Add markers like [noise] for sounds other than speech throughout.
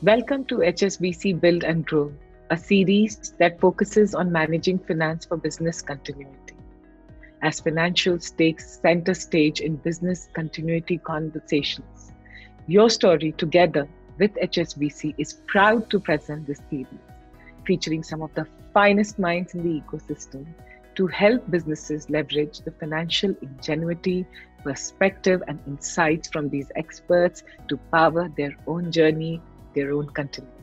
Welcome to HSBC Build and Grow, a series that focuses on managing finance for business continuity. As financials takes center stage in business continuity conversations, YourStory together with HSBC is proud to present this series, featuring some of the finest minds in the ecosystem to help businesses leverage the financial ingenuity, perspective, and insights from these experts to power their own journey their own continent.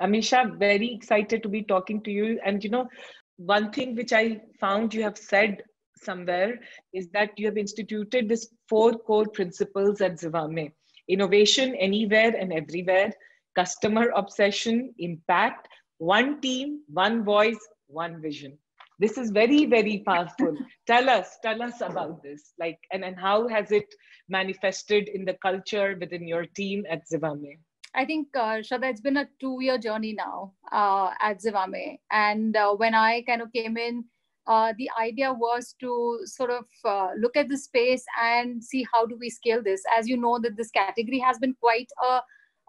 Amisha, very excited to be talking to you. And you know, one thing which I found you have said somewhere is that you have instituted this four core principles at Zivame innovation anywhere and everywhere, customer obsession, impact, one team, one voice, one vision this is very very powerful tell us tell us about this like and, and how has it manifested in the culture within your team at zivame I think, uh, it's been a two year journey now uh, at Zivame. And uh, when I kind of came in, uh, the idea was to sort of uh, look at the space and see how do we scale this. As you know, that this category has been quite a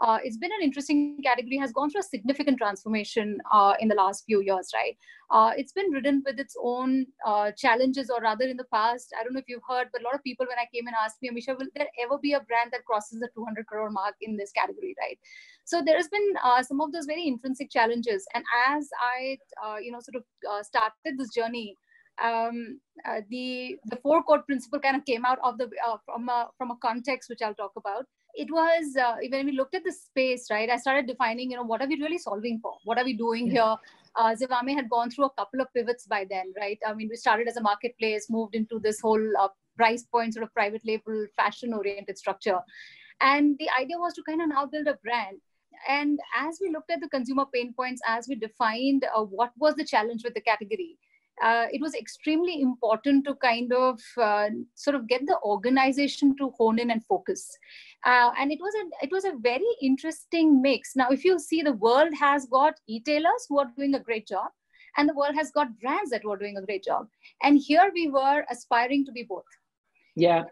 uh, it's been an interesting category, has gone through a significant transformation uh, in the last few years, right? Uh, it's been ridden with its own uh, challenges, or rather, in the past, I don't know if you've heard, but a lot of people, when I came and asked me, Amisha, will there ever be a brand that crosses the 200 crore mark in this category, right? So there has been uh, some of those very intrinsic challenges. And as I, uh, you know, sort of started this journey, um, the the four core principle kind of came out of the from a from a context which I'll talk about it was uh, when we looked at the space, right? I started defining, you know, what are we really solving for? What are we doing yeah. here? Uh, Zivame had gone through a couple of pivots by then, right? I mean, we started as a marketplace, moved into this whole uh, price point, sort of private label, fashion oriented structure. And the idea was to kind of now build a brand. And as we looked at the consumer pain points, as we defined uh, what was the challenge with the category, uh, it was extremely important to kind of uh, sort of get the organization to hone in and focus. Uh, and it was a it was a very interesting mix. Now if you see the world has got e-tailers who are doing a great job and the world has got brands that were doing a great job. And here we were aspiring to be both. Yeah.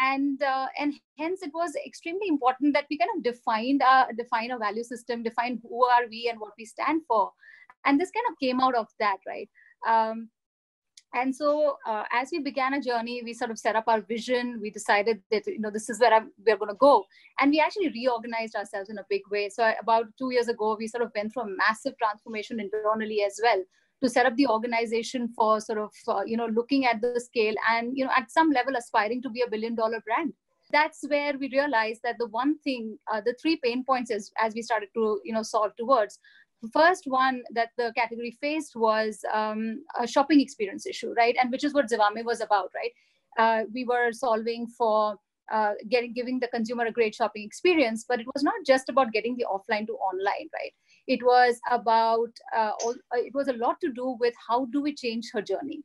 And uh, and hence it was extremely important that we kind of defined our define a value system define who are we and what we stand for. And this kind of came out of that right um, and so uh, as we began a journey we sort of set up our vision. We decided that you know this is where I'm, we're going to go. And we actually reorganized ourselves in a big way. So about two years ago we sort of went through a massive transformation internally as well to set up the organization for sort of uh, you know looking at the scale and you know at some level aspiring to be a billion dollar brand. That's where we realized that the one thing uh, the three pain points is as we started to you know solve towards first one that the category faced was um, a shopping experience issue, right? And which is what Zivame was about, right? Uh, we were solving for uh, getting giving the consumer a great shopping experience, but it was not just about getting the offline to online, right? It was about uh, all, uh, it was a lot to do with how do we change her journey,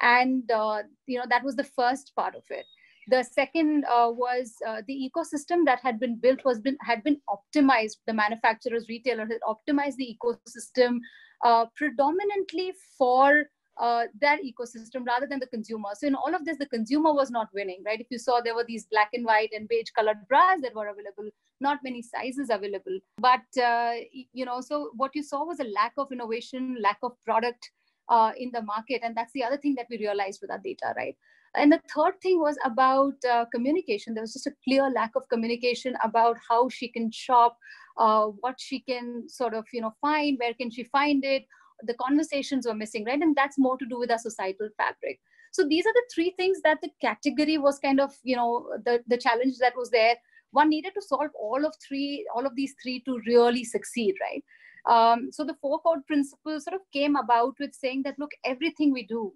and uh, you know that was the first part of it the second uh, was uh, the ecosystem that had been built was been had been optimized. The manufacturers, retailers had optimized the ecosystem uh, predominantly for uh, their ecosystem rather than the consumer. So in all of this, the consumer was not winning, right? If you saw there were these black and white and beige colored bras that were available, not many sizes available. But uh, you know, so what you saw was a lack of innovation, lack of product uh, in the market, and that's the other thing that we realized with our data, right? And the third thing was about uh, communication. There was just a clear lack of communication about how she can shop, uh, what she can sort of, you know, find, where can she find it. The conversations were missing, right? And that's more to do with our societal fabric. So these are the three things that the category was kind of, you know, the, the challenge that was there. One needed to solve all of three, all of these three to really succeed, right? Um, so the four core principles sort of came about with saying that, look, everything we do,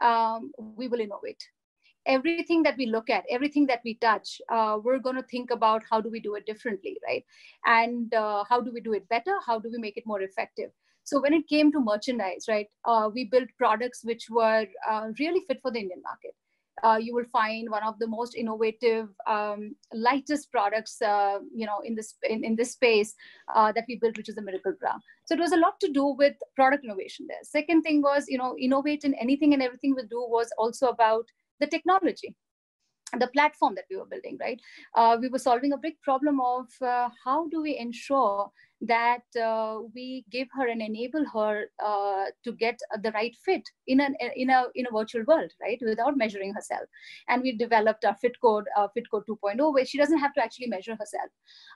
um, we will innovate everything that we look at, everything that we touch, uh, we're going to think about how do we do it differently, right? And uh, how do we do it better? How do we make it more effective? So when it came to merchandise, right, uh, we built products which were uh, really fit for the Indian market. Uh, you will find one of the most innovative, um, lightest products, uh, you know, in this in, in this space that we built, which is the Miracle Bra. So it was a lot to do with product innovation there. Second thing was, you know, innovate in anything and everything we do was also about the technology the platform that we were building, right? Uh, we were solving a big problem of uh, how do we ensure that uh, we give her and enable her uh, to get the right fit in an in a in a virtual world, right? Without measuring herself, and we developed our Fit Code, uh, Fit Code 2.0, where she doesn't have to actually measure herself.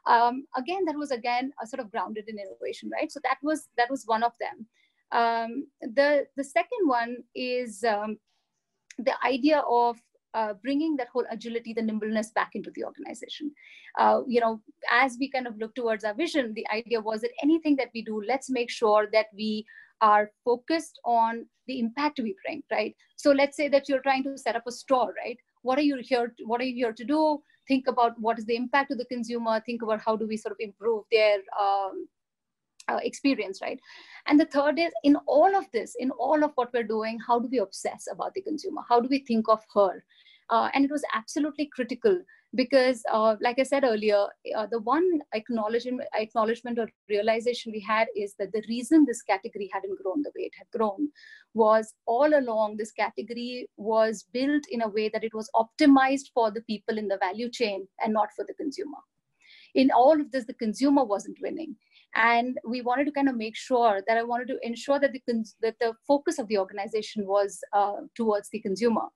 Um, again, that was again a sort of grounded in innovation, right? So that was that was one of them. Um, the the second one is um, the idea of uh, bringing that whole agility, the nimbleness back into the organization. Uh, you know, as we kind of look towards our vision, the idea was that anything that we do, let's make sure that we are focused on the impact we bring, right? So let's say that you're trying to set up a store, right? What are you here? To, what are you here to do? Think about what is the impact to the consumer. Think about how do we sort of improve their um, uh, experience, right? And the third is in all of this, in all of what we're doing, how do we obsess about the consumer? How do we think of her? Uh, and it was absolutely critical because, uh, like I said earlier, uh, the one acknowledgement, acknowledgement or realization we had is that the reason this category hadn't grown the way it had grown was all along this category was built in a way that it was optimized for the people in the value chain and not for the consumer. In all of this, the consumer wasn't winning and we wanted to kind of make sure that i wanted to ensure that the that the focus of the organization was uh, towards the consumer.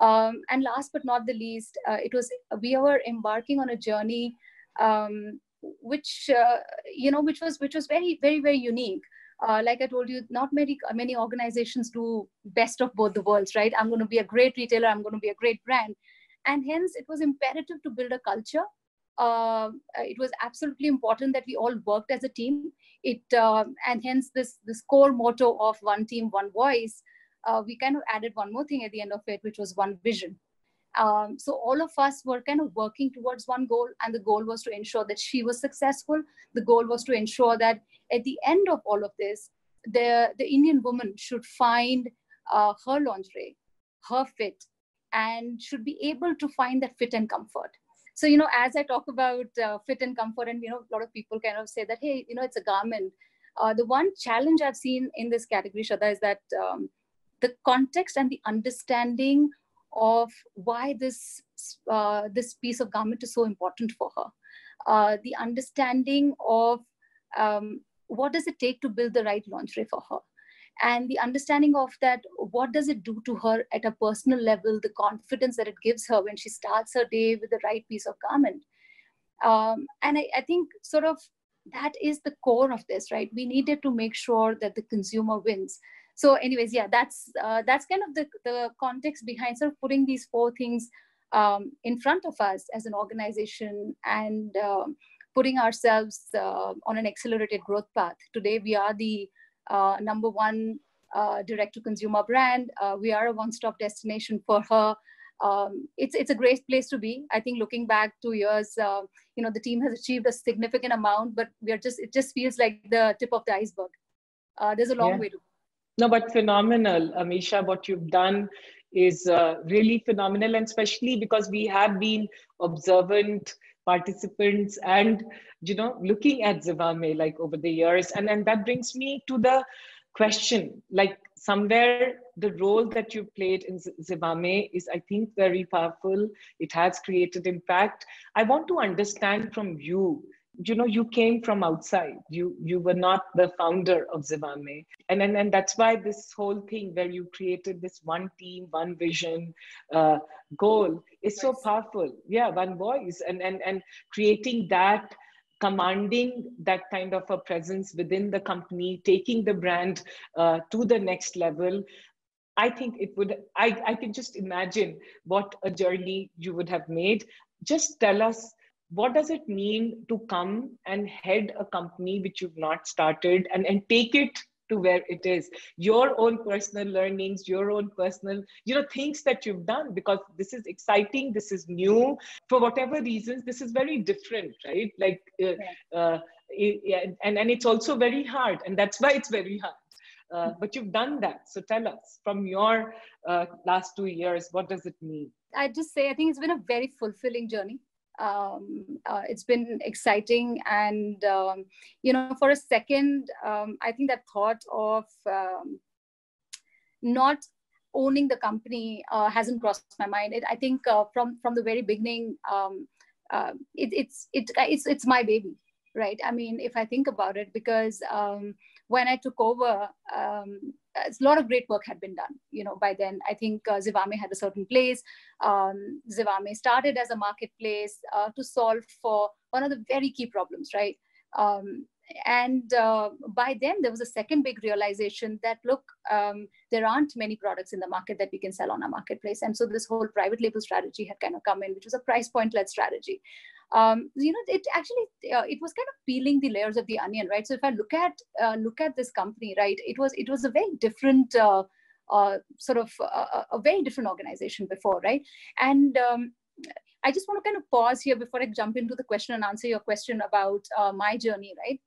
Um, and last but not the least uh, it was we were embarking on a journey um, which uh, you know which was which was very very very unique. Uh, like I told you, not many many organizations do best of both the worlds, right? I'm going to be a great retailer, I'm going to be a great brand, and hence it was imperative to build a culture uh, it was absolutely important that we all worked as a team. It uh, and hence this this core motto of one team, one voice. Uh, we kind of added one more thing at the end of it, which was one vision. Um, so all of us were kind of working towards one goal, and the goal was to ensure that she was successful. The goal was to ensure that at the end of all of this, the the Indian woman should find uh, her lingerie, her fit, and should be able to find that fit and comfort so you know as i talk about uh, fit and comfort and you know a lot of people kind of say that hey you know it's a garment. Uh, the one challenge i've seen in this category Shraddha is that um, the context and the understanding of why this uh, this piece of garment is so important for her. Uh, the understanding of um, what does it take to build the right lingerie for her and the understanding of that what does it do to her at a personal level the confidence that it gives her when she starts her day with the right piece of garment? Um, and I, I, think sort of that is the core of this right? We needed to make sure that the consumer wins. So anyways yeah that's uh, that's kind of the, the context behind sort of putting these four things um, in front of us as an organization and um, putting ourselves uh, on an accelerated growth path. Today we are the number one uh, direct to consumer brand. Uh, we are a one stop destination for her. Um, it's it's a great place to be. I think looking back two years, uh, you know, the team has achieved a significant amount, but we are just it just feels like the tip of the iceberg. Uh, there's a long yeah. way to. go. No, but phenomenal, Amisha. What you've done is uh, really phenomenal, and especially because we have been observant participants and you know looking at Zivame like over the years. And and that brings me to the question like somewhere the role that you played in Zivame is I think very powerful. It has created impact. I want to understand from you you know you came from outside. You you were not the founder of zivame and and, and that's why this whole thing where you created this one team one vision uh, goal is so powerful. Yeah one voice and and and creating that commanding that kind of a presence within the company taking the brand uh, to the next level. I think it would, I, I can just imagine what a journey you would have made. Just tell us what does it mean to come and head a company which you've not started and, and take it to where it is. Your own personal learnings your own personal you know things that you've done because this is exciting this is new. For whatever reasons this is very different right? Like uh, uh, it, and and it's also very hard and that's why it's very hard. Uh, but you've done that. So tell us from your uh, last two years what does it mean? I just say i think it's been a very fulfilling journey um, uh, it's been exciting and um, you know for a second um, i think that thought of um, not owning the company uh, hasn't crossed my mind. It, I think uh, from from the very beginning, um, uh, it, it's it, it's it's my baby, right? I mean, if I think about it, because um, when I took over, a lot of great work had been done. You know, by then I think uh, Zivame had a certain place. Um, Zivame started as a marketplace uh, to solve for one of the very key problems, right? Um, and uh, by then there was a second big realization that look um, there aren't many products in the market that we can sell on our marketplace and so this whole private label strategy had kind of come in which was a price point led strategy um, you know it actually uh, it was kind of peeling the layers of the onion right so if i look at uh, look at this company right it was it was a very different uh, uh, sort of uh, a very different organization before right and um, I just want to kind of pause here before I jump into the question and answer your question about my journey, right?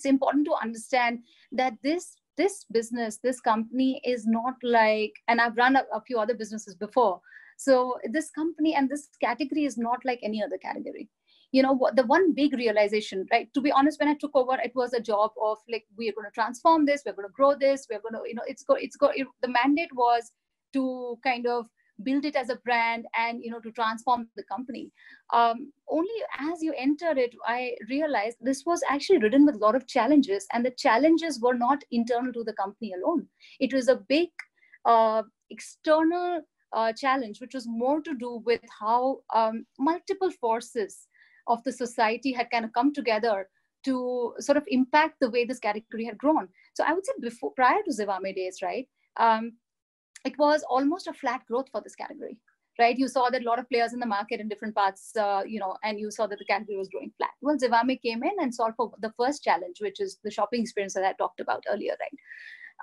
it's important to understand that this this business this company is not like and i've run a, a few other businesses before so this company and this category is not like any other category. You know the one big realization right? To be honest when i took over it was a job of like we're going to transform this we're going to grow this we're going to you know it's go it's go it, the mandate was to kind of build it as a brand and you know to transform the company. Um, only as you enter it i realized this was actually ridden with a lot of challenges and the challenges were not internal to the company alone. It was a big uh, external uh, challenge which was more to do with how um, multiple forces of the society had kind of come together to sort of impact the way this category had grown. So i would say before prior to zivame days right um, it was almost a flat growth for this category right? You saw that a lot of players in the market in different parts uh, you know and you saw that the category was growing flat. Well zivame came in and solved for the first challenge which is the shopping experience that i talked about earlier right?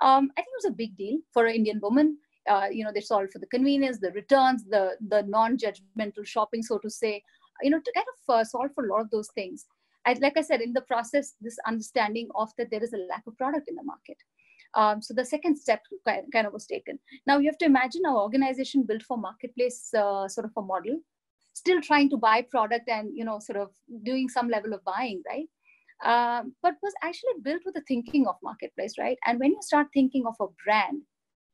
Um, i think it was a big deal for an indian woman uh, you know they solved for the convenience the returns the the non-judgmental shopping so to say you know to kind of uh, solve for a lot of those things I, like i said in the process this understanding of that there is a lack of product in the market um, so the second step kind of was taken. Now you have to imagine our organization built for marketplace uh, sort of a model, still trying to buy product and you know sort of doing some level of buying, right? Um, but was actually built with the thinking of marketplace, right? And when you start thinking of a brand,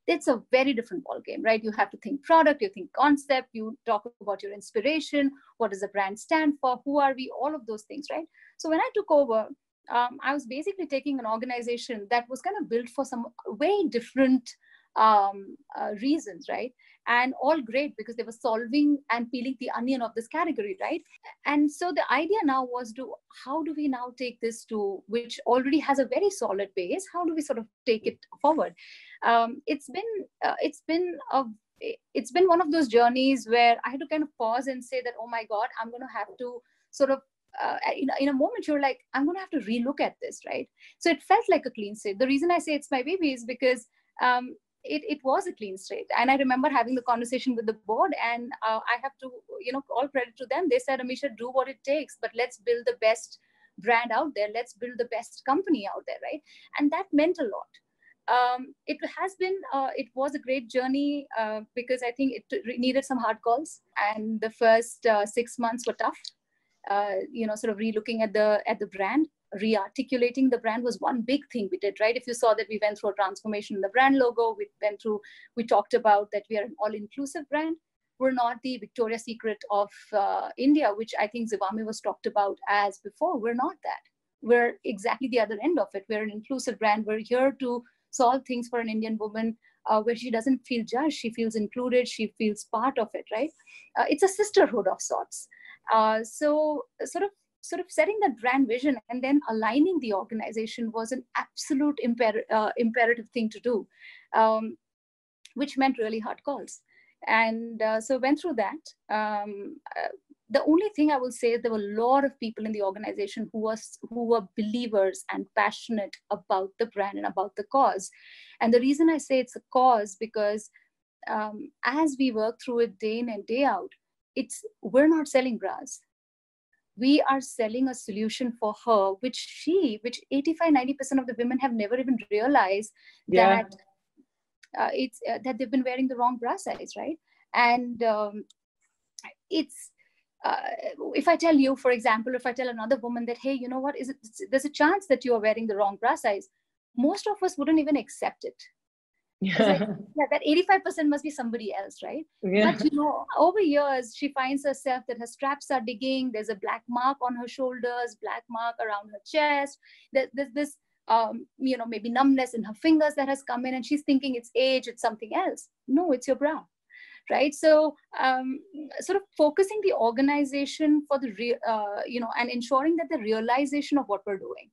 it's a very different ball game, right? You have to think product, you think concept, you talk about your inspiration, what does the brand stand for, who are we, all of those things, right? So when I took over, um, I was basically taking an organization that was kind of built for some way different um, uh, reasons, right? And all great because they were solving and peeling the onion of this category, right? And so the idea now was to how do we now take this to which already has a very solid base? How do we sort of take it forward? Um, it's been uh, it's been a it's been one of those journeys where I had to kind of pause and say that, oh my God, I'm going to have to sort of uh, in, in a moment you're like i'm going to have to relook at this right so it felt like a clean slate the reason i say it's my baby is because um, it, it was a clean slate. And i remember having the conversation with the board and uh, i have to you know all credit to them. They said amisha do what it takes but let's build the best brand out there. Let's build the best company out there right? And that meant a lot. Um, it has been uh, it was a great journey uh, because i think it needed some hard calls. And the first uh, six months were tough. Uh, you know, sort of relooking at the at the brand, re-articulating the brand was one big thing we did, right? If you saw that we went through a transformation in the brand logo, we went through, we talked about that we are an all-inclusive brand. We're not the Victoria's Secret of uh, India, which I think Zivame was talked about as before. We're not that. We're exactly the other end of it. We're an inclusive brand. We're here to solve things for an Indian woman uh, where she doesn't feel judged. She feels included. She feels part of it, right? Uh, it's a sisterhood of sorts. Uh, so sort of sort of setting that brand vision and then aligning the organization was an absolute imper- uh, imperative thing to do, um, which meant really hard calls. And uh, so went through that. Um, uh, the only thing I will say is there were a lot of people in the organization who was who were believers and passionate about the brand and about the cause. And the reason I say it's a cause because um, as we work through it day in and day out, it's we're not selling bras we are selling a solution for her which she which 85 90% of the women have never even realized yeah. that uh, it's uh, that they've been wearing the wrong bra size right? And um, it's uh, if I tell you, for example, if I tell another woman that, hey, you know what, is it, there's a chance that you are wearing the wrong bra size, most of us wouldn't even accept it yeah. Like, yeah, [laughs] that 85% must be somebody else, right? Yeah. But you know, over years, she finds herself that her straps are digging. There's a black mark on her shoulders, black mark around her chest. There, there's this, um, you know, maybe numbness in her fingers that has come in, and she's thinking it's age, it's something else. No, it's your brow right so um, sort of focusing the organization for the real uh, you know and ensuring that the realization of what we're doing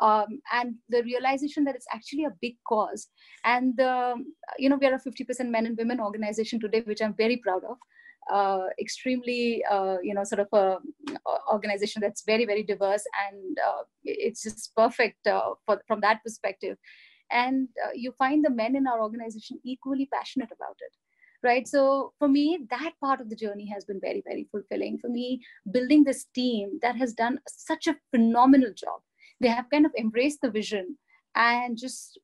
um, and the realization that it's actually a big cause. And you know we are a 50% men and women organization today which i'm very proud of. Uh, extremely uh, you know sort of a, a, organization that's very very diverse and uh, it's just perfect uh, for, from that perspective. And uh, you find the men in our organization equally passionate about it right? So for me that part of the journey has been very very fulfilling. For me building this team that has done such a phenomenal job they have kind of embraced the vision and just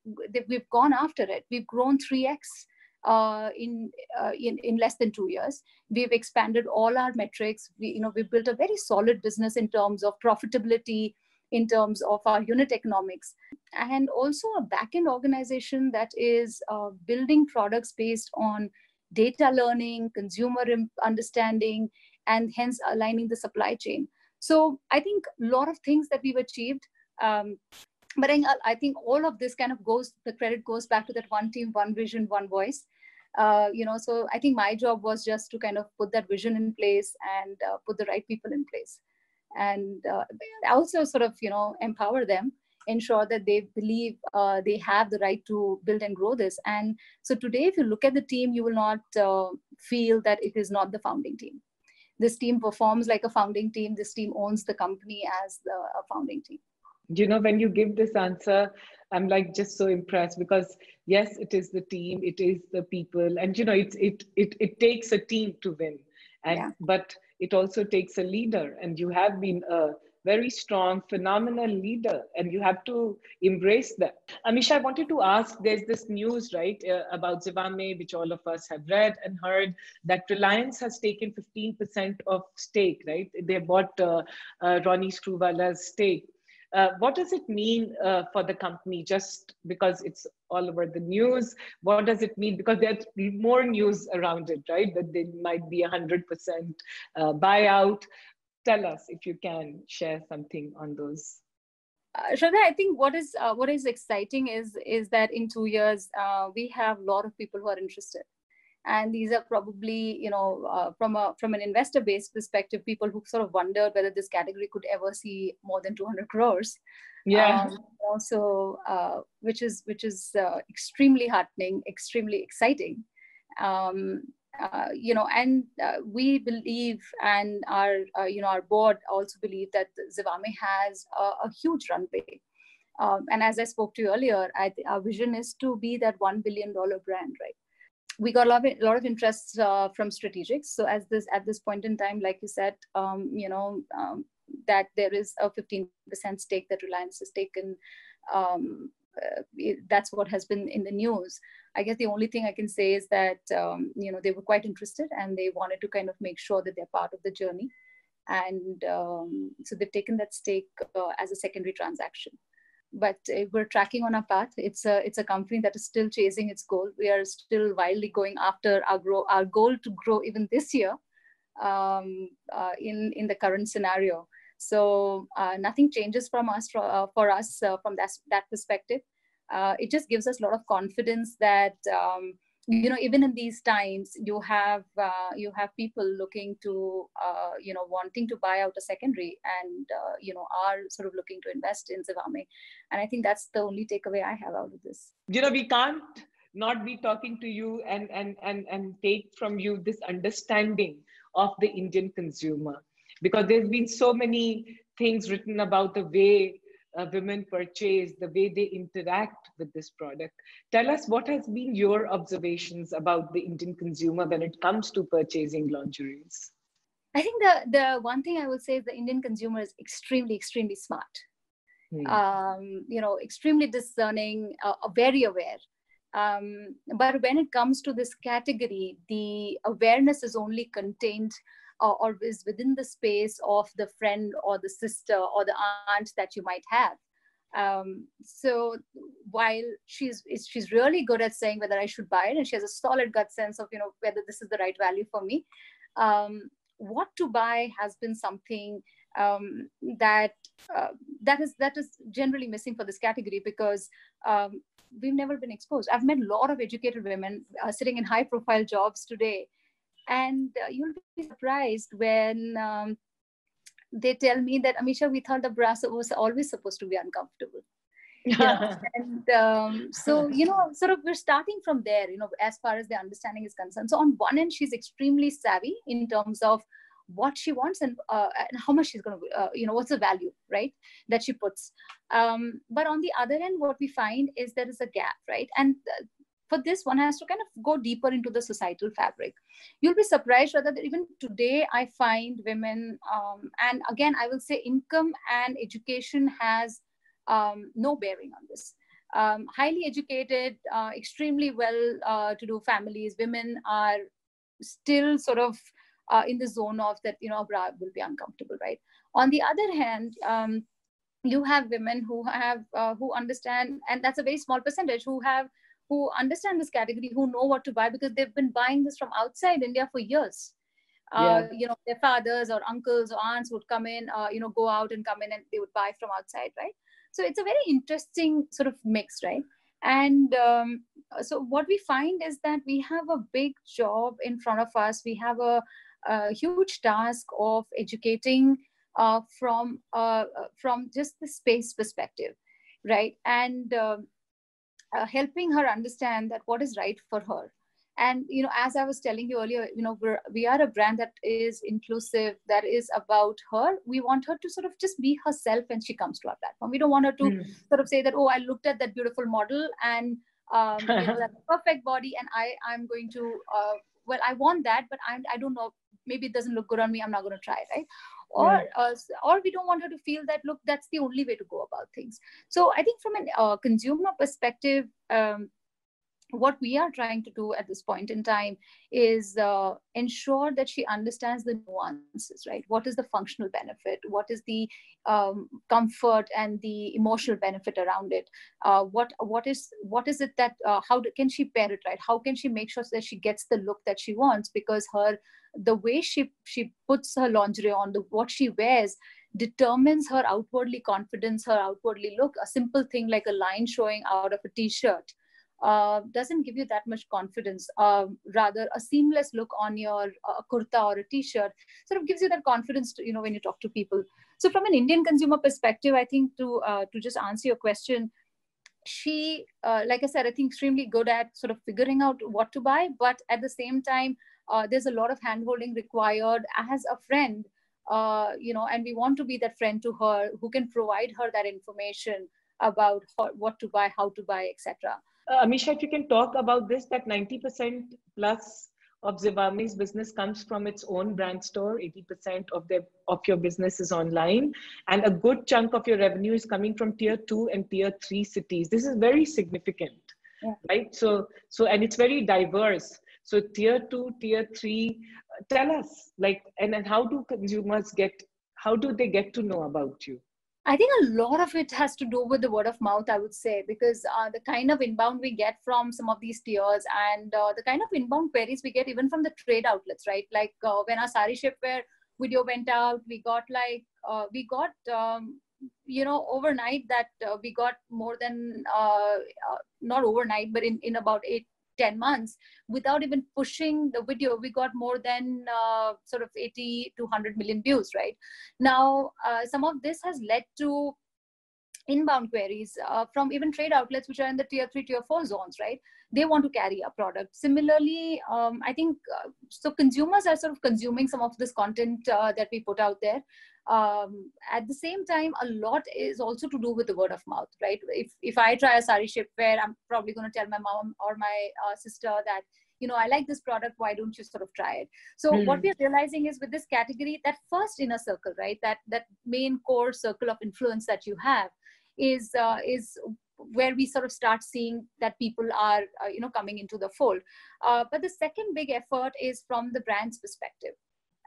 we've gone after it we've grown 3x uh, in, uh, in in less than two years. We've expanded all our metrics. We, you know, we've built a very solid business in terms of profitability, in terms of our unit economics, and also a backend organization that is uh, building products based on data learning, consumer understanding, and hence aligning the supply chain. So I think a lot of things that we've achieved. Um, but I, I, think all of this kind of goes, the credit goes back to that one team, one vision, one voice. Uh, you know, so I think my job was just to kind of put that vision in place and uh, put the right people in place. And uh, also sort of, you know, empower them ensure that they believe uh, they have the right to build and grow this. And so today, if you look at the team, you will not uh, feel that it is not the founding team. This team performs like a founding team. This team owns the company as the a founding team. You know, when you give this answer, I'm like just so impressed because yes, it is the team, it is the people, and you know, it's it it it takes a team to win, and yeah. but it also takes a leader, and you have been a very strong, phenomenal leader, and you have to embrace that. Amisha, I wanted to ask there's this news, right, uh, about Zivame, which all of us have read and heard, that Reliance has taken 15% of stake, right? They bought uh, uh, Ronnie Screwvala's stake. Uh, what does it mean uh, for the company? Just because it's all over the news what does it mean? Because there's more news around it right? That there might be a 100% uh, buyout. Tell us if you can share something on those. Uh, Shraddha, I think what is uh, what is exciting is is that in two years uh, we have a lot of people who are interested, and these are probably you know uh, from a from an investor based perspective, people who sort of wondered whether this category could ever see more than 200 crores. Yeah. Um, also, uh, which is which is uh, extremely heartening, extremely exciting. Um, uh, you know, and uh, we believe, and our, uh, you know, our board also believe that Zivame has a, a huge runway. Um, and as I spoke to you earlier, I, our vision is to be that one billion dollar brand, right? We got a lot of, a lot of interest uh, from strategics. So as this at this point in time, like you said, um, you know, um, that there is a 15% stake that Reliance has taken. Um, uh, that's what has been in the news. I guess the only thing I can say is that um, you know they were quite interested and they wanted to kind of make sure that they're part of the journey, and um, so they've taken that stake uh, as a secondary transaction. But we're tracking on our path. It's a it's a company that is still chasing its goal. We are still wildly going after our grow our goal to grow even this year um, uh, in in the current scenario. So uh, nothing changes from us for, uh, for us uh, from that, that perspective. Uh, it just gives us a lot of confidence that um, you know even in these times you have uh, you have people looking to uh, you know wanting to buy out a secondary and uh, you know are sort of looking to invest in Zivame, and I think that's the only takeaway I have out of this. You know we can't not be talking to you and and and and take from you this understanding of the Indian consumer because there's been so many things written about the way uh, women purchase, the way they interact with this product. Tell us what has been your observations about the Indian consumer when it comes to purchasing lingeries. I think the the one thing I would say is the Indian consumer is extremely extremely smart. Hmm. Um, you know, extremely discerning, uh, very aware. Um, but when it comes to this category, the awareness is only contained or, or is within the space of the friend or the sister or the aunt that you might have. Um, so while she's she's really good at saying whether I should buy it, and she has a solid gut sense of you know whether this is the right value for me. Um, what to buy has been something um, that uh, that is that is generally missing for this category because um, we've never been exposed. I've met a lot of educated women uh, sitting in high profile jobs today, and uh, you'll be surprised when um, they tell me that Amisha, we thought the brass was always supposed to be uncomfortable. yeah. [laughs] and um, so you know sort of we're starting from there you know as far as the understanding is concerned so on one end she's extremely savvy in terms of what she wants and, uh, and how much she's going to uh, you know what's the value right that she puts um, but on the other end what we find is there is a gap right and uh, for this one has to kind of go deeper into the societal fabric. You'll be surprised rather that even today i find women um, and again i will say income and education has um, no bearing on this. Um, highly educated uh, extremely well uh, to do families women are still sort of uh, in the zone of that you know bra will be uncomfortable right? On the other hand um, you have women who have uh, who understand and that's a very small percentage who have who understand this category, who know what to buy because they've been buying this from outside India for years. Uh, you know, their fathers or uncles or aunts would come in, uh, you know, go out and come in and they would buy from outside, right? So it's a very interesting sort of mix, right? And um, so what we find is that we have a big job in front of us. We have a, a huge task of educating uh, from uh, from just the space perspective, right? And um, uh, helping her understand that what is right for her. And you know as i was telling you earlier you know we're we are a brand that is inclusive that is about her. We want her to sort of just be herself when she comes to our platform. We don't want her to mm. sort of say that oh i looked at that beautiful model and um, you know [laughs] that perfect body and i i'm going to uh, well i want that but i i don't know. Maybe it doesn't look good on me. I'm not going to try it, right or uh, or we don't want her to feel that look that's the only way to go about things. So i think from a uh, consumer perspective um, what we are trying to do at this point in time is uh, ensure that she understands the nuances right? What is the functional benefit? What is the um, comfort and the emotional benefit around it? Uh, what what is what is it that uh, how do, can she pair it right? How can she make sure that she gets the look that she wants? Because her the way she she puts her lingerie on the what she wears determines her outwardly confidence her outwardly look. A simple thing like a line showing out of a t-shirt uh, doesn't give you that much confidence. Uh, rather, a seamless look on your uh, kurta or a t-shirt sort of gives you that confidence to, you know, when you talk to people. So from an Indian consumer perspective, I think to, uh, to just answer your question, she, uh, like I said, I think extremely good at sort of figuring out what to buy, but at the same time, uh, there's a lot of handholding required as a friend, you know, and we want to be that friend to her who can provide her that information about what to buy, how to buy, etc. Uh, Amisha, if you can talk about this, that 90% plus of Zivame's business comes from its own brand store. 80% of their of your business is online, and a good chunk of your revenue is coming from tier two and tier three cities. This is very significant, yeah. right? So, so and it's very diverse. So, tier two, tier three. Uh, tell us, like, and and how do consumers get? How do they get to know about you? I think a lot of it has to do with the word of mouth, I would say, because uh, the kind of inbound we get from some of these tiers and uh, the kind of inbound queries we get even from the trade outlets, right? Like uh, when our sari shapewear video went out, we got like, uh, we got, um, you know, overnight that uh, we got more than, uh, not overnight, but in, in about eight 10 months without even pushing the video we got more than uh, sort of 80 to 100 million views right? Now uh, some of this has led to inbound queries uh, from even trade outlets which are in the tier 3 tier 4 zones right? They want to carry a product. Similarly um, i think uh, so consumers are sort of consuming some of this content uh, that we put out there. Um, at the same time a lot is also to do with the word of mouth right? If if i try a sari shapewear i'm probably going to tell my mom or my uh, sister that you know i like this product why don't you sort of try it? So mm. what we're realizing is with this category that first inner circle right? That that main core circle of influence that you have is uh, is where we sort of start seeing that people are uh, you know coming into the fold. Uh, but the second big effort is from the brand's perspective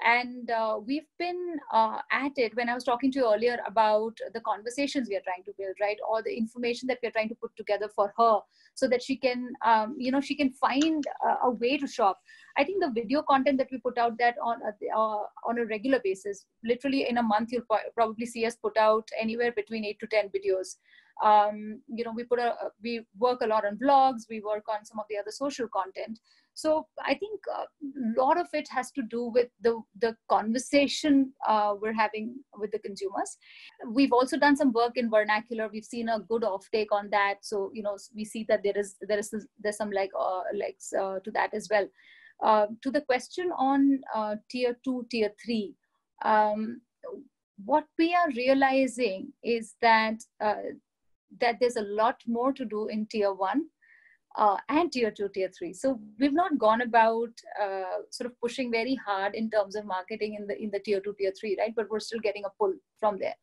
and uh, we've been uh, at it. When i was talking to you earlier about the conversations we are trying to build right? Or the information that we're trying to put together for her so that she can um, you know she can find a, a, way to shop. I think the video content that we put out that on a, uh, on a regular basis literally in a month you'll probably see us put out anywhere between 8 to 10 videos um, you know we put a we work a lot on blogs we work on some of the other social content. So i think a lot of it has to do with the the conversation uh, we're having with the consumers. We've also done some work in vernacular. We've seen a good offtake on that. So you know we see that there is there is there's some like uh, legs uh, to that as well. Uh, to the question on uh, tier 2 tier 3 um, what we are realizing is that uh, that there's a lot more to do in tier one uh, and tier two, tier three. So we've not gone about uh, sort of pushing very hard in terms of marketing in the in the tier two, tier three, right? But we're still getting a pull from there.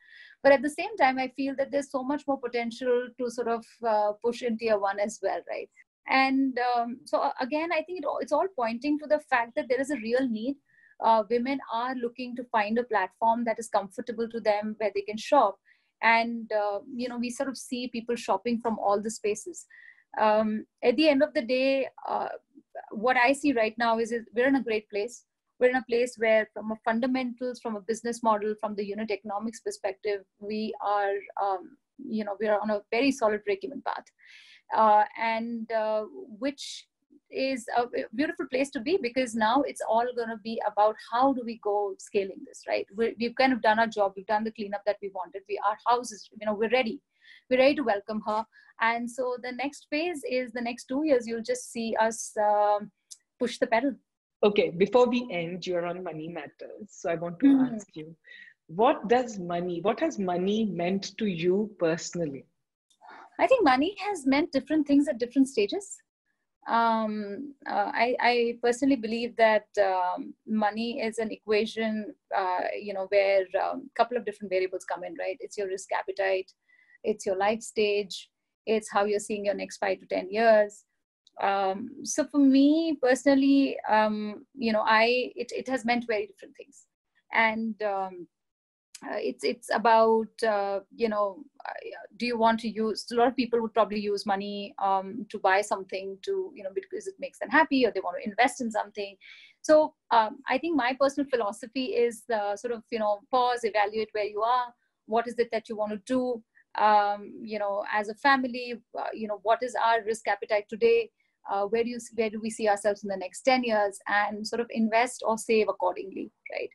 But at the same time, I feel that there's so much more potential to sort of uh, push in tier one as well, right? And um, so uh, again, I think it, it's all pointing to the fact that there is a real need. Uh, women are looking to find a platform that is comfortable to them, where they can shop and uh, you know we sort of see people shopping from all the spaces. Um, at the end of the day uh, what i see right now is, is we're in a great place. We're in a place where from a fundamentals from a business model from the unit economics perspective we are um, you know we are on a very solid break even path. Uh, and uh, which is a beautiful place to be because now it's all going to be about how do we go scaling this right? We have kind of done our job we've done the cleanup that we wanted we our houses you know we're ready. We're ready to welcome her. And so the next phase is the next two years you'll just see us um, push the pedal. Okay before we end you're on money matters. So i want to mm-hmm. ask you what does money what has money meant to you personally? I think money has meant different things at different stages um, uh, I, I, personally believe that um, money is an equation, uh, you know, where a um, couple of different variables come in, right? It's your risk appetite, it's your life stage, it's how you're seeing your next five to 10 years. Um, so for me personally, um, you know, I, it, it has meant very different things. And um, uh, it's it's about uh, you know uh, do you want to use a lot of people would probably use money um, to buy something to you know because it makes them happy or they want to invest in something. So um, i think my personal philosophy is sort of you know pause evaluate where you are. What is it that you want to do? Um, you know as a family uh, you know what is our risk appetite today? Uh, where do you where do we see ourselves in the next 10 years? And sort of invest or save accordingly right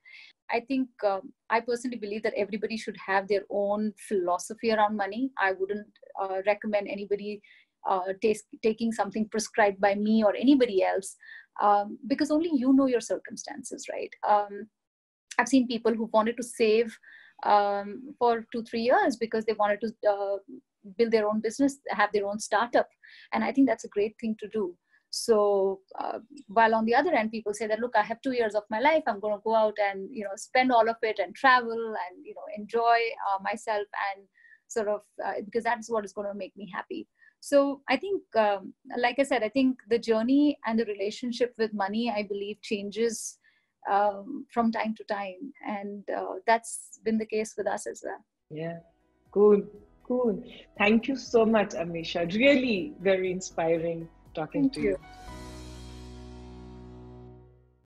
I think um, I personally believe that everybody should have their own philosophy around money. I wouldn't uh, recommend anybody uh, taking something prescribed by me or anybody else um, because only you know your circumstances, right? Um, I've seen people who wanted to save um, for two, three years because they wanted to uh, build their own business, have their own startup. And I think that's a great thing to do. So uh, while on the other end, people say that, look, I have two years of my life. I'm going to go out and, you know, spend all of it and travel and, you know, enjoy uh, myself and sort of, uh, because that's what is going to make me happy. So I think, um, like I said, I think the journey and the relationship with money, I believe, changes um, from time to time. And uh, that's been the case with us as well. Yeah, cool, cool. Thank you so much, Amisha. Really very inspiring talking Thank to you. you.